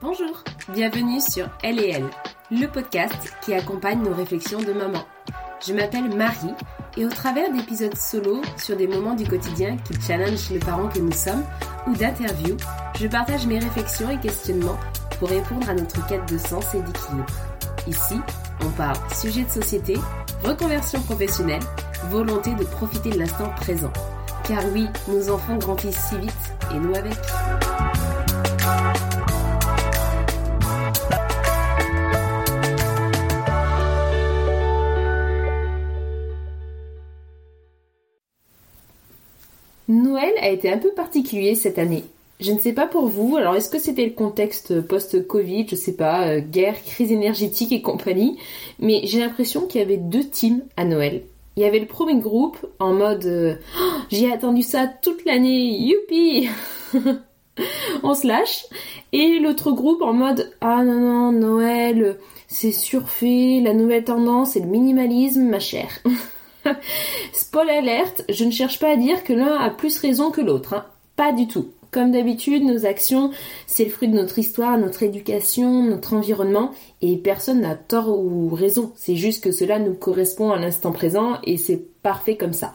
Bonjour, bienvenue sur Elle et Elle, le podcast qui accompagne nos réflexions de maman. Je m'appelle Marie et au travers d'épisodes solo sur des moments du quotidien qui challengent les parents que nous sommes ou d'interviews, je partage mes réflexions et questionnements pour répondre à notre quête de sens et d'équilibre. Ici, on parle sujet de société, reconversion professionnelle, volonté de profiter de l'instant présent. Car oui, nos enfants grandissent si vite et nous avec. Noël a été un peu particulier cette année. Je ne sais pas pour vous, alors est-ce que c'était le contexte post-Covid, je sais pas, euh, guerre, crise énergétique et compagnie, mais j'ai l'impression qu'il y avait deux teams à Noël. Il y avait le premier groupe en mode euh, oh, j'ai attendu ça toute l'année, youpi On se lâche. Et l'autre groupe en mode ah non non, Noël, c'est surfait, la nouvelle tendance c'est le minimalisme, ma chère. Spoil alerte, je ne cherche pas à dire que l'un a plus raison que l'autre, hein. pas du tout. Comme d'habitude, nos actions, c'est le fruit de notre histoire, notre éducation, notre environnement, et personne n'a tort ou raison. C'est juste que cela nous correspond à l'instant présent, et c'est parfait comme ça.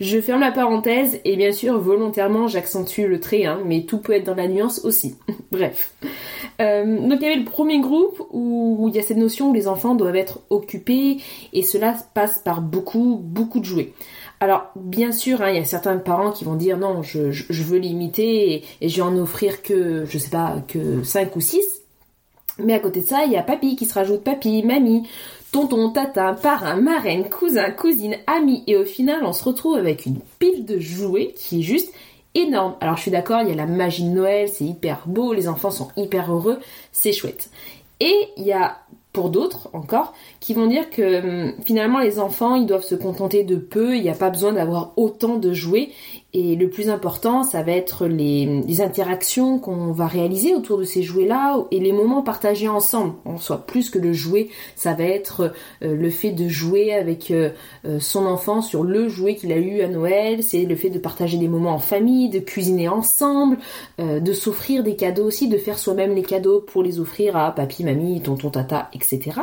Je ferme la parenthèse, et bien sûr, volontairement, j'accentue le trait, hein, mais tout peut être dans la nuance aussi. Bref. Euh, donc il y avait le premier groupe où il y a cette notion où les enfants doivent être occupés, et cela passe par beaucoup, beaucoup de jouets. Alors, bien sûr, hein, il y a certains parents qui vont dire non, je, veux limiter et, je vais en offrir que, je sais pas, que 5 ou 6. Mais à côté de ça, il y a papy qui se rajoute papy, mamie, tonton, tata, parrain, marraine, cousin, cousine, ami. Et au final, on se retrouve avec une pile de jouets qui est juste énorme. Alors je suis d'accord, il y a la magie de Noël, c'est hyper beau, les enfants sont hyper heureux, c'est chouette. Et il y a pour d'autres encore, qui vont dire que hum, finalement les enfants ils doivent se contenter de peu, il n'y a pas besoin d'avoir autant de jouets et le plus important ça va être les, interactions qu'on va réaliser autour de ces jouets là et les moments partagés ensemble. En soit plus que le jouet, ça va être euh, le fait de jouer avec euh, euh, son enfant sur le jouet qu'il a eu à Noël, c'est le fait de partager des moments en famille, de cuisiner ensemble, de s'offrir des cadeaux aussi, de faire soi-même les cadeaux pour les offrir à papy, mamie, tonton, tata, etc.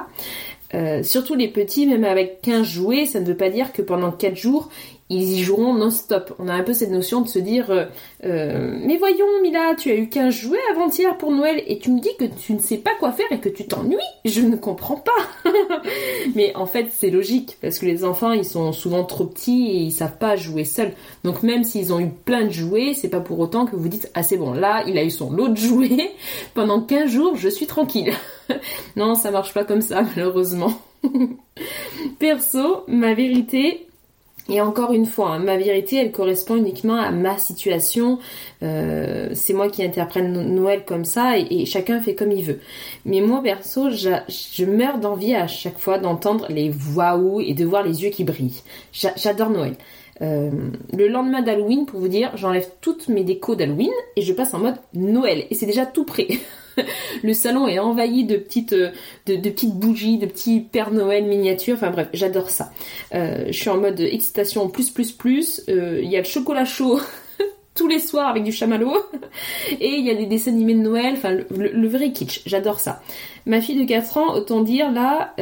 Surtout les petits, même avec 15 jouets, ça ne veut pas dire que pendant 4 jours, ils y joueront non-stop. On a un peu cette notion de se dire euh, euh, Mais voyons, Mila, tu as eu 15 jouets avant-hier pour Noël et tu me dis que tu ne sais pas quoi faire et que tu t'ennuies Je ne comprends pas Mais en fait, c'est logique parce que les enfants, ils sont souvent trop petits et ils savent pas jouer seuls. Donc même s'ils ont eu plein de jouets, c'est pas pour autant que vous dites Ah, c'est bon, là, il a eu son lot de jouets. Pendant 15 jours, je suis tranquille. non, ça marche pas comme ça, malheureusement. Perso, ma vérité, et encore une fois, hein, ma vérité, elle correspond uniquement à ma situation. Euh, c'est moi qui interprète Noël comme ça et, chacun fait comme il veut. Mais moi, perso, je, meurs d'envie à chaque fois d'entendre les waouh et de voir les yeux qui brillent. J'adore Noël. Euh, le lendemain d'Halloween, pour vous dire, j'enlève toutes mes décos d'Halloween et je passe en mode Noël. Et c'est déjà tout prêt. le salon est envahi de petites, euh, de, petites bougies, de petits Père Noël miniatures. Enfin bref, j'adore ça. Euh, je suis en mode excitation plus plus plus. Euh, il y a le chocolat chaud. tous les soirs avec du chamallow et il y a des dessins animés de Noël, enfin le, vrai kitsch, j'adore ça. Ma fille de 4 ans, autant dire là,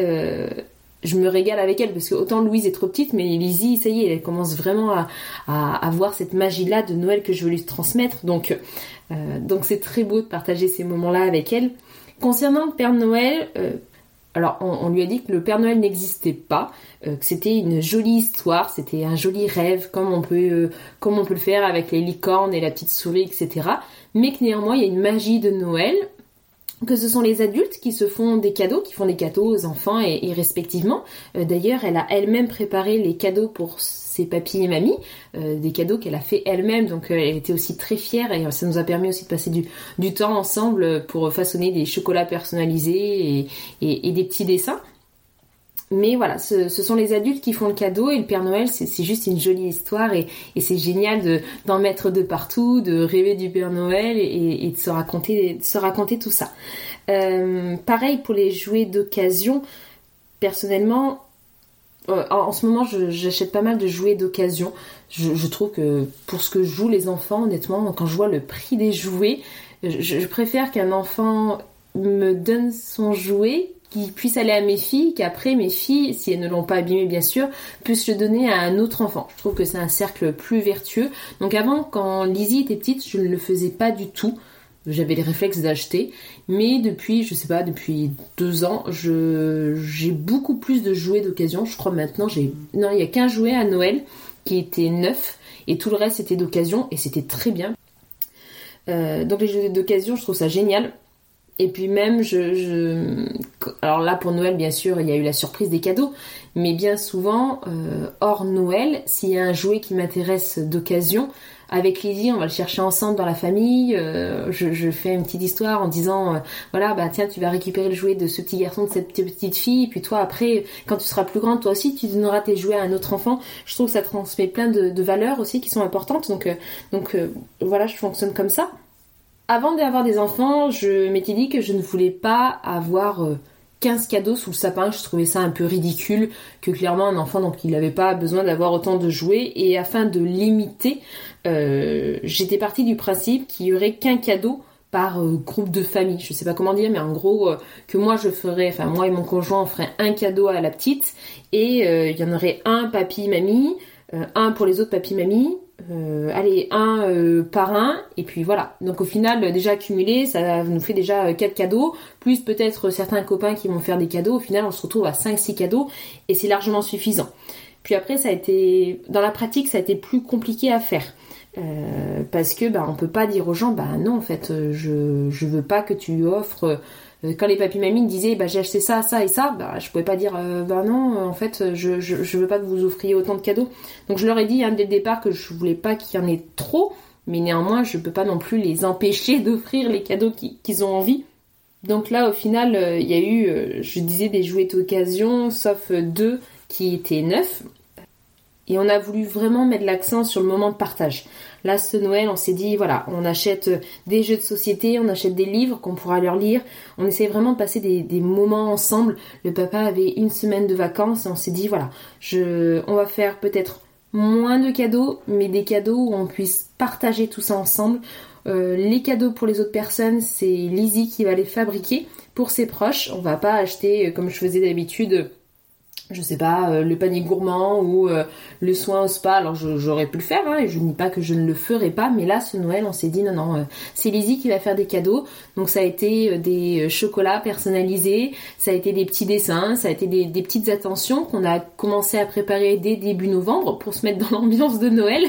je me régale avec elle parce que autant Louise est trop petite, mais Lizzie, ça y est, elle commence vraiment à, à, cette magie-là de Noël que je veux lui transmettre. Donc, euh, donc c'est très beau de partager ces moments-là avec elle. Concernant le Père Noël, euh, alors on, lui a dit que le Père Noël n'existait pas, euh, que c'était une jolie histoire, c'était un joli rêve, comme on peut, comme on peut le faire avec les licornes et la petite souris, etc. Mais que néanmoins il y a une magie de Noël que ce sont les adultes qui se font des cadeaux, qui font des cadeaux aux enfants et, respectivement. Euh, d'ailleurs, elle a elle-même préparé les cadeaux pour ses papis et mamies, euh, des cadeaux qu'elle a fait elle-même, donc euh, elle était aussi très fière et ça nous a permis aussi de passer du, du temps ensemble pour façonner des chocolats personnalisés et des petits dessins. Mais voilà, ce, sont les adultes qui font le cadeau et le Père Noël, c'est juste une jolie histoire et, c'est génial d'en mettre de partout, de rêver du Père Noël et, de, se raconter, se raconter tout ça. Euh, pareil pour les jouets d'occasion. Personnellement, euh, en, ce moment, j'achète pas mal de jouets d'occasion. Je, trouve que pour ce que jouent les enfants, honnêtement, quand je vois le prix des jouets, je, préfère qu'un enfant me donne son jouet qui puisse aller à mes filles, qu'après mes filles, si elles ne l'ont pas abîmé bien sûr, puissent le donner à un autre enfant. Je trouve que c'est un cercle plus vertueux. Donc avant, quand Lizzie était petite, je ne le faisais pas du tout. J'avais les réflexes d'acheter, mais depuis, je sais pas, depuis deux ans, j'ai beaucoup plus de jouets d'occasion. Je crois maintenant, j'ai, non, il y a qu'un jouet à Noël qui était neuf et tout le reste était d'occasion et c'était très bien. Euh, donc les jouets d'occasion, je trouve ça génial. Et puis même, je, alors là pour Noël, bien sûr, il y a eu la surprise des cadeaux, mais bien souvent, euh, hors Noël, s'il y a un jouet qui m'intéresse d'occasion, avec Lizzie, on va le chercher ensemble dans la famille. Euh, je, fais une petite histoire en disant, euh, voilà, bah tiens, tu vas récupérer le jouet de ce petit garçon, de cette petite fille, et puis toi après, quand tu seras plus grande, toi aussi, tu donneras tes jouets à un autre enfant. Je trouve que ça transmet plein de, valeurs aussi qui sont importantes. Donc, donc voilà, je fonctionne comme ça. Avant d'avoir des enfants, je m'étais dit que je ne voulais pas avoir 15 euh, cadeaux sous le sapin. Je trouvais ça un peu ridicule, que clairement un enfant, donc il n'avait pas besoin d'avoir autant de jouets. Et afin de limiter, euh, j'étais partie du principe qu'il y aurait qu'un cadeau par euh, groupe de famille. Je sais pas comment dire, mais en gros, que moi je ferais, enfin moi et mon conjoint, on ferait un cadeau à la petite. Et il y en aurait un papy, mamie, un pour les autres papy, mamie, euh, allez, un euh, par un, et puis voilà. Donc au final, déjà accumulé, ça nous fait déjà 4 euh, cadeaux, plus peut-être certains copains qui vont faire des cadeaux. Au final, on se retrouve à 5-6 cadeaux, et c'est largement suffisant. Puis après, ça a été, dans la pratique, ça a été plus compliqué à faire. parce que bah, on peut pas dire aux gens, bah non, en fait, je, je veux pas que tu offres euh, quand les papis mamies disaient bah j'ai acheté ça, ça et ça, bah je pouvais pas dire euh, bah non en fait je, je, veux pas que vous offriez autant de cadeaux. Donc je leur ai dit hein, dès le départ que je voulais pas qu'il y en ait trop, mais néanmoins je peux pas non plus les empêcher d'offrir les cadeaux qu'ils ont envie. Donc là au final euh, il y a eu je disais des jouets d'occasion sauf deux qui étaient neufs et on a voulu vraiment mettre l'accent sur le moment de partage. Là, ce Noël, on s'est dit, voilà, on achète euh, des jeux de société, on achète des livres qu'on pourra leur lire. On essaie vraiment de passer des, moments ensemble. Le papa avait une semaine de vacances et on s'est dit, voilà, on va faire peut-être moins de cadeaux, mais des cadeaux où on puisse partager tout ça ensemble. Euh, les cadeaux pour les autres personnes, c'est Lizzie qui va les fabriquer pour ses proches. On va pas acheter, euh, comme je faisais d'habitude, je sais pas, euh, le panier gourmand ou euh, le soin au spa. Alors j'aurais pu le faire, hein, et je ne dis pas que je ne le ferai pas, mais là ce Noël on s'est dit non non, euh, c'est Lizzie qui va faire des cadeaux. Donc ça a été des chocolats personnalisés, ça a été des petits dessins, ça a été des, petites attentions qu'on a commencé à préparer dès début novembre pour se mettre dans l'ambiance de Noël.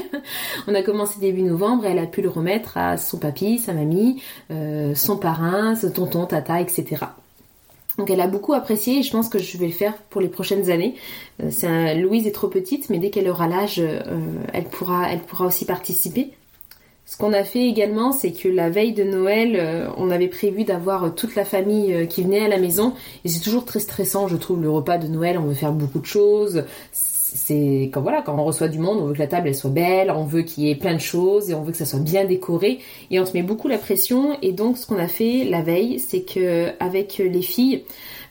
on a commencé début novembre, et elle a pu le remettre à son papy, sa mamie, son parrain, son tonton, tata, etc. Donc elle a beaucoup apprécié et je pense que je vais le faire pour les prochaines années. Euh, Louise est trop petite, mais dès qu'elle aura l'âge, euh, elle, pourra, aussi participer. Ce qu'on a fait également, c'est que la veille de Noël, euh, on avait prévu d'avoir toute la famille qui venait à la maison. Et c'est toujours très stressant, je trouve, le repas de Noël. On veut faire beaucoup de choses c'est quand voilà, quand on reçoit du monde, on veut que la table elle soit belle, on veut qu'il y ait plein de choses et on veut que ça soit bien décoré. Et on se met beaucoup la pression. Et donc ce qu'on a fait la veille, c'est que avec les filles,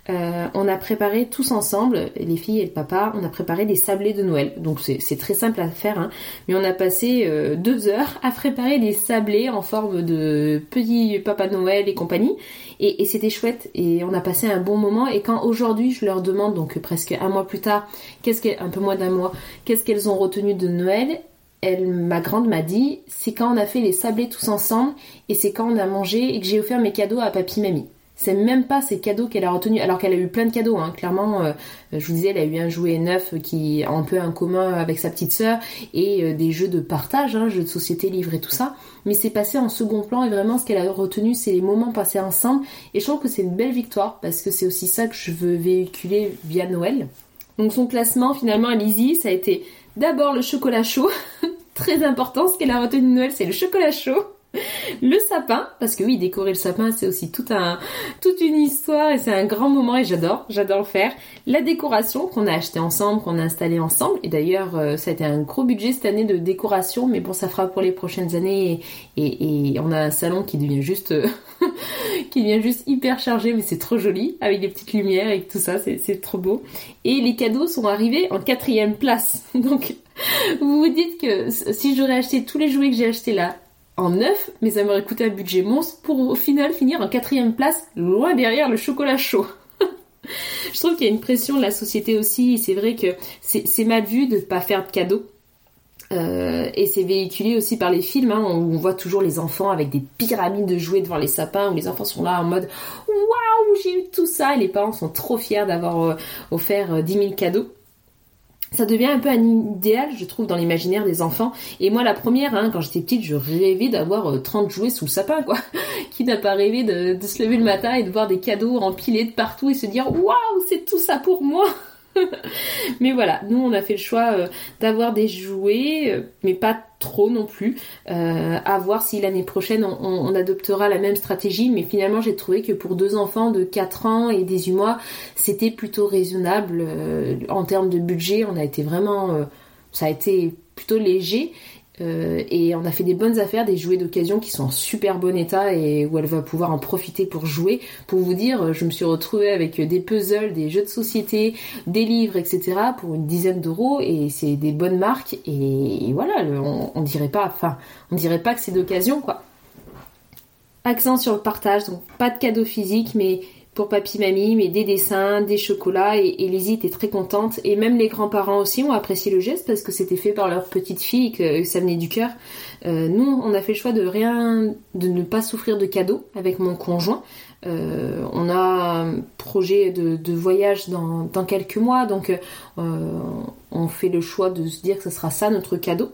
euh, on a préparé tous ensemble, les filles et le papa, on a préparé des sablés de Noël. Donc c'est très simple à faire, hein. mais on a passé euh, deux heures à préparer des sablés en forme de petit papa Noël et compagnie. Et, c'était chouette et on a passé un bon moment. Et quand aujourd'hui je leur demande, donc presque un mois plus tard, qu'est-ce qu'un un peu moins d'un mois, qu'est-ce qu'elles ont retenu de Noël, elle, ma grande m'a dit, c'est quand on a fait les sablés tous ensemble et c'est quand on a mangé et que j'ai offert mes cadeaux à papy mamie c'est même pas ces cadeaux qu'elle a retenus, alors qu'elle a eu plein de cadeaux. Hein. Clairement, euh, je vous disais, elle a eu un jouet neuf qui a un peu un commun avec sa petite sœur et euh, des jeux de partage, hein, jeux de société, livres et tout ça. Mais c'est passé en second plan et vraiment ce qu'elle a retenu, c'est les moments passés ensemble. Et je trouve que c'est une belle victoire parce que c'est aussi ça que je veux véhiculer via Noël. Donc son classement finalement à Lizzie, ça a été d'abord le chocolat chaud. Très important, ce qu'elle a retenu de Noël, c'est le chocolat chaud le sapin, parce que oui, décorer le sapin, c'est aussi toute une histoire et c'est un grand moment et j'adore, j'adore le faire. La décoration qu'on a acheté ensemble, qu'on a installé ensemble, et d'ailleurs, euh, ça a été un gros budget cette année de décoration, mais bon, ça fera pour les prochaines années et, et, on a un salon qui devient juste, qui devient juste hyper chargé, mais c'est trop joli, avec des petites lumières et tout ça, c'est trop beau. Et les cadeaux sont arrivés en quatrième place. Donc, vous vous dites que si j'aurais acheté tous les jouets que j'ai achetés là, en neuf, mais ça m'aurait coûté un budget monstre pour au final finir en quatrième place, loin derrière le chocolat chaud. je trouve qu'il y a une pression de la société aussi, et c'est vrai que c'est mal vu de ne pas faire de cadeaux. Euh, et c'est véhiculé aussi par les films hein, où on voit toujours les enfants avec des pyramides de jouets devant les sapins, où les enfants sont là en mode waouh, j'ai eu tout ça, et les parents sont trop fiers d'avoir euh, offert 10 euh, 000 cadeaux ça devient un peu un idéal, je trouve, dans l'imaginaire des enfants. Et moi, la première, hein, quand j'étais petite, je rêvais d'avoir 30 jouets sous le sapin, quoi. Qui n'a pas rêvé de, de, se lever le matin et de voir des cadeaux empilés de partout et se dire, waouh, c'est tout ça pour moi mais voilà, nous on a fait le choix euh, d'avoir des jouets, euh, mais pas trop non plus. Euh, à voir si l'année prochaine on, adoptera la même stratégie. Mais finalement j'ai trouvé que pour deux enfants de 4 ans et 18 mois, c'était plutôt raisonnable en termes de budget. On a été vraiment... ça a été plutôt léger euh, et on a fait des bonnes affaires, des jouets d'occasion qui sont en super bon état et où elle va pouvoir en profiter pour jouer. Pour vous dire, je me suis retrouvée avec des puzzles, des jeux de société, des livres, etc. pour une dizaine d'euros et c'est des bonnes marques et, voilà, on, on, dirait pas, enfin, on dirait pas que c'est d'occasion quoi. Accent sur le partage, donc pas de cadeau physique, mais pour papy mamie, mais des dessins, des chocolats et, Lizzie était très contente et même les grands-parents aussi ont apprécié le geste parce que c'était fait par leur petite fille que, ça venait du cœur. Euh, nous, on a fait le choix de rien, de ne pas souffrir de cadeaux avec mon conjoint. Euh, on a un projet de, voyage dans, quelques mois, donc euh, on fait le choix de se dire que ce sera ça notre cadeau.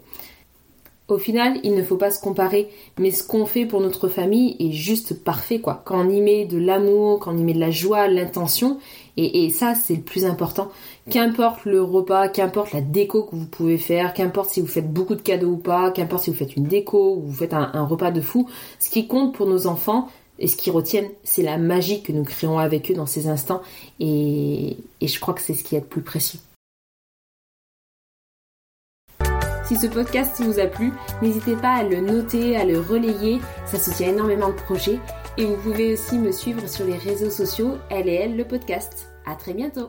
Au final, il ne faut pas se comparer, mais ce qu'on fait pour notre famille est juste parfait, quoi. Quand on y met de l'amour, quand on y met de la joie, l'intention, et, ça, c'est le plus important. Qu'importe le repas, qu'importe la déco que vous pouvez faire, qu'importe si vous faites beaucoup de cadeaux ou pas, qu'importe si vous faites une déco ou vous faites un, repas de fou, ce qui compte pour nos enfants et ce qu'ils retiennent, c'est la magie que nous créons avec eux dans ces instants, et, et je crois que c'est ce qui est le plus précieux. Si ce podcast vous a plu, n'hésitez pas à le noter, à le relayer, ça soutient énormément le projet. Et vous pouvez aussi me suivre sur les réseaux sociaux, elle et le podcast. À très bientôt